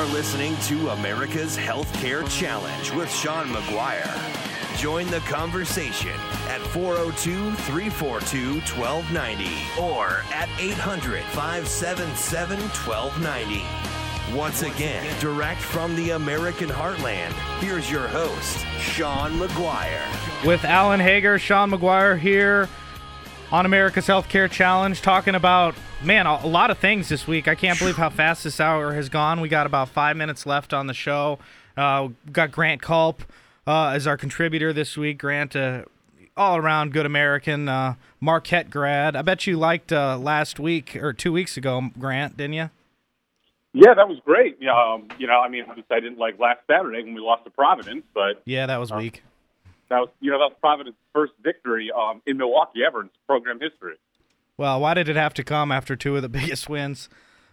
are listening to America's Healthcare Challenge with Sean McGuire. Join the conversation at 402 342 1290 or at 800 577 1290. Once again, direct from the American heartland, here's your host, Sean McGuire. With Alan Hager, Sean McGuire here on America's Healthcare Challenge, talking about, man, a lot of things this week. I can't believe how fast this hour has gone. We got about five minutes left on the show. Uh, got Grant Culp uh, as our contributor this week. Grant, uh, all around good American, uh, Marquette grad. I bet you liked uh, last week or two weeks ago, Grant, didn't you? Yeah, that was great. Um, you know, I mean, obviously I didn't like last Saturday when we lost to Providence, but Yeah, that was weak. that was, you know, that was Providence's first victory um, in Milwaukee ever in program history. Well, why did it have to come after two of the biggest wins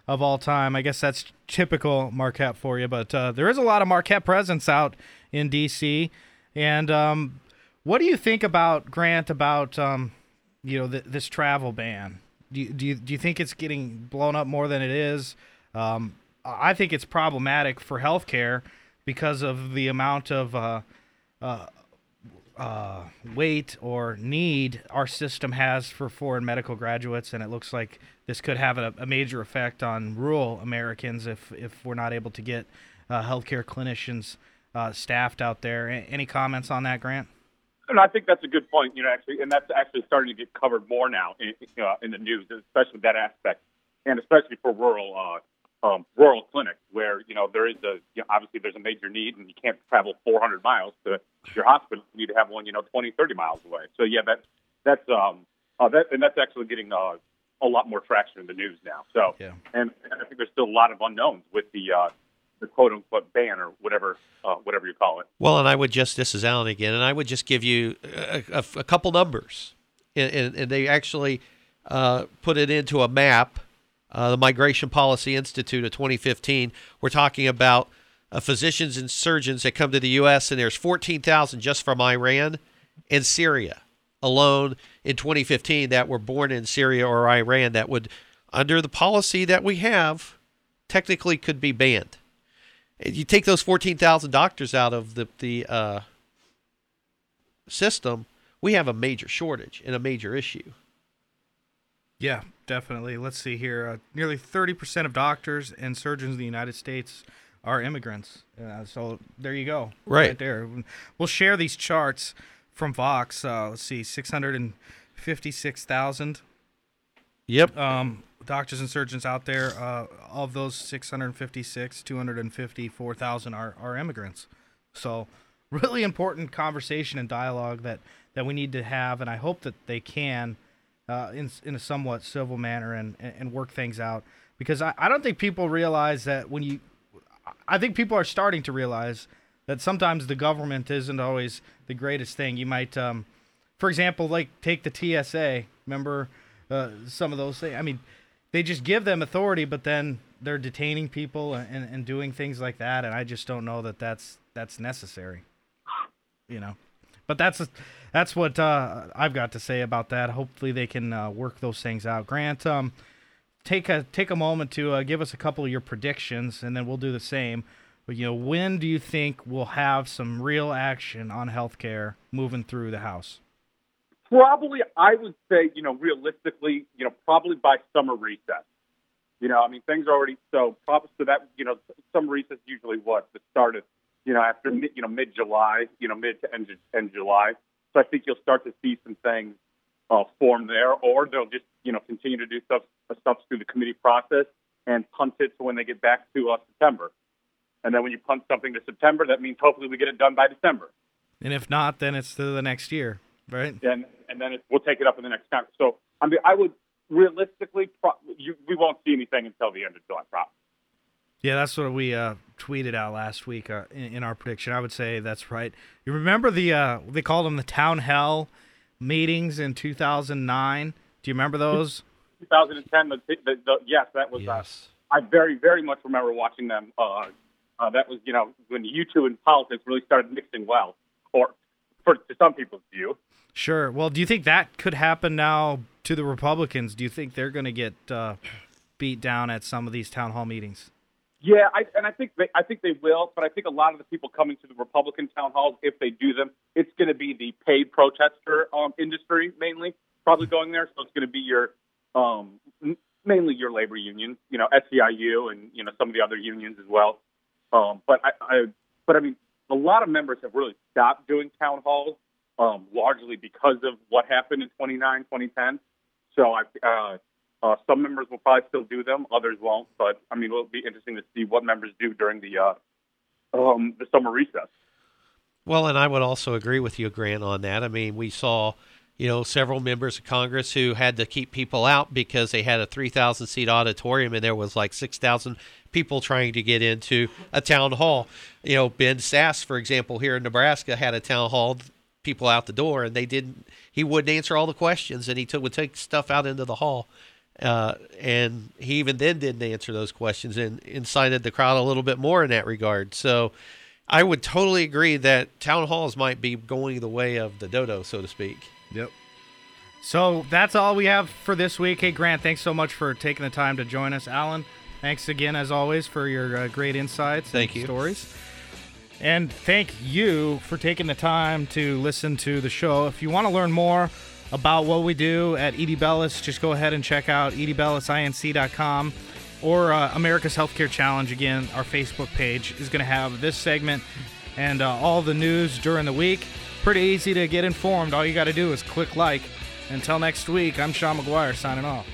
of all time? I guess that's typical Marquette for you, but uh, there is a lot of Marquette presence out in D.C. And um, what do you think about Grant about um, you know th- this travel ban? Do you, do you do you think it's getting blown up more than it is? Um, I think it's problematic for healthcare because of the amount of uh, uh, weight or need our system has for foreign medical graduates, and it looks like this could have a, a major effect on rural Americans if if we're not able to get uh, healthcare clinicians uh, staffed out there. A- any comments on that, Grant? And I think that's a good point, you know, actually, and that's actually starting to get covered more now in, uh, in the news, especially that aspect, and especially for rural uh, um, rural clinics where you know there is a you know, obviously there's a major need, and you can't travel 400 miles to your hospital. You need to have one, you know, 20, 30 miles away. So yeah, that that's um, uh, that and that's actually getting uh, a lot more traction in the news now. So Yeah. and, and I think there's still a lot of unknowns with the uh, the quote unquote ban or whatever uh, whatever you call it. Well, and I would just this is Alan again, and I would just give you a, a, a couple numbers, and, and, and they actually uh, put it into a map. Uh, the Migration Policy Institute of 2015. We're talking about uh, physicians and surgeons that come to the U.S. and there's 14,000 just from Iran and Syria alone in 2015 that were born in Syria or Iran that would, under the policy that we have, technically could be banned. You take those 14,000 doctors out of the the uh, system, we have a major shortage and a major issue. Yeah, definitely. Let's see here. Uh, nearly 30% of doctors and surgeons in the United States are immigrants. Uh, so there you go. Right. there. We'll share these charts from Vox. Uh, let's see, 656,000 Yep. um, doctors and surgeons out there. Uh, of those 656, 254,000 are, are immigrants. So, really important conversation and dialogue that, that we need to have, and I hope that they can uh, in, in a somewhat civil manner and, and work things out. Because I, I don't think people realize that when you, I think people are starting to realize that sometimes the government isn't always the greatest thing. You might, um, for example, like take the TSA. Remember uh, some of those things? I mean, they just give them authority, but then they're detaining people and, and doing things like that. And I just don't know that that's that's necessary. You know, but that's that's what uh, I've got to say about that. Hopefully, they can uh, work those things out. Grant, um, take a take a moment to uh, give us a couple of your predictions, and then we'll do the same. But you know, when do you think we'll have some real action on healthcare moving through the House? Probably, I would say, you know, realistically, you know, probably by summer recess. You know, I mean, things are already so probably so that you know, summer recess usually what the start of, you know, after you know mid July, you know, mid to end end July. So I think you'll start to see some things uh, form there, or they'll just you know continue to do stuff stuff through the committee process and punt it to when they get back to uh, September. And then when you punt something to September, that means hopefully we get it done by December. And if not, then it's to the next year, right? and and then it, we'll take it up in the next Congress. So I mean, I would realistically, pro- you, we won't see anything until the end of July, probably. Yeah, that's what we uh, tweeted out last week uh, in, in our prediction. I would say that's right. You remember the uh, they called them the town hell meetings in 2009? Do you remember those? 2010, the, the, the, yes, that was. Yes. Uh, I very, very much remember watching them. Uh, uh, that was, you know, when YouTube and politics really started mixing well, or for to some people's view. Sure. Well, do you think that could happen now to the Republicans? Do you think they're going to get uh, beat down at some of these town hall meetings? Yeah, I, and I think they, I think they will, but I think a lot of the people coming to the Republican town halls, if they do them, it's going to be the paid protester um, industry mainly, probably going there. So it's going to be your um, mainly your labor union, you know, SEIU, and you know some of the other unions as well. Um, but I, I, but I mean, a lot of members have really stopped doing town halls, um, largely because of what happened in 29, 2010. So I, uh, uh, some members will probably still do them, others won't. But I mean, it'll be interesting to see what members do during the uh, um, the summer recess. Well, and I would also agree with you, Grant, on that. I mean, we saw, you know, several members of Congress who had to keep people out because they had a 3,000 seat auditorium and there was like 6,000 people trying to get into a town hall. You know, Ben Sasse, for example, here in Nebraska had a town hall, people out the door, and they didn't. He wouldn't answer all the questions, and he took, would take stuff out into the hall. Uh, and he even then didn't answer those questions and incited the crowd a little bit more in that regard. So I would totally agree that town halls might be going the way of the dodo, so to speak. Yep. So that's all we have for this week. Hey, Grant, thanks so much for taking the time to join us. Alan, thanks again, as always, for your uh, great insights thank and you. stories. And thank you for taking the time to listen to the show. If you want to learn more, about what we do at Edie Bellis, just go ahead and check out ediebellisinc.com or uh, America's Healthcare Challenge. Again, our Facebook page is going to have this segment and uh, all the news during the week. Pretty easy to get informed. All you got to do is click like. Until next week, I'm Sean McGuire signing off.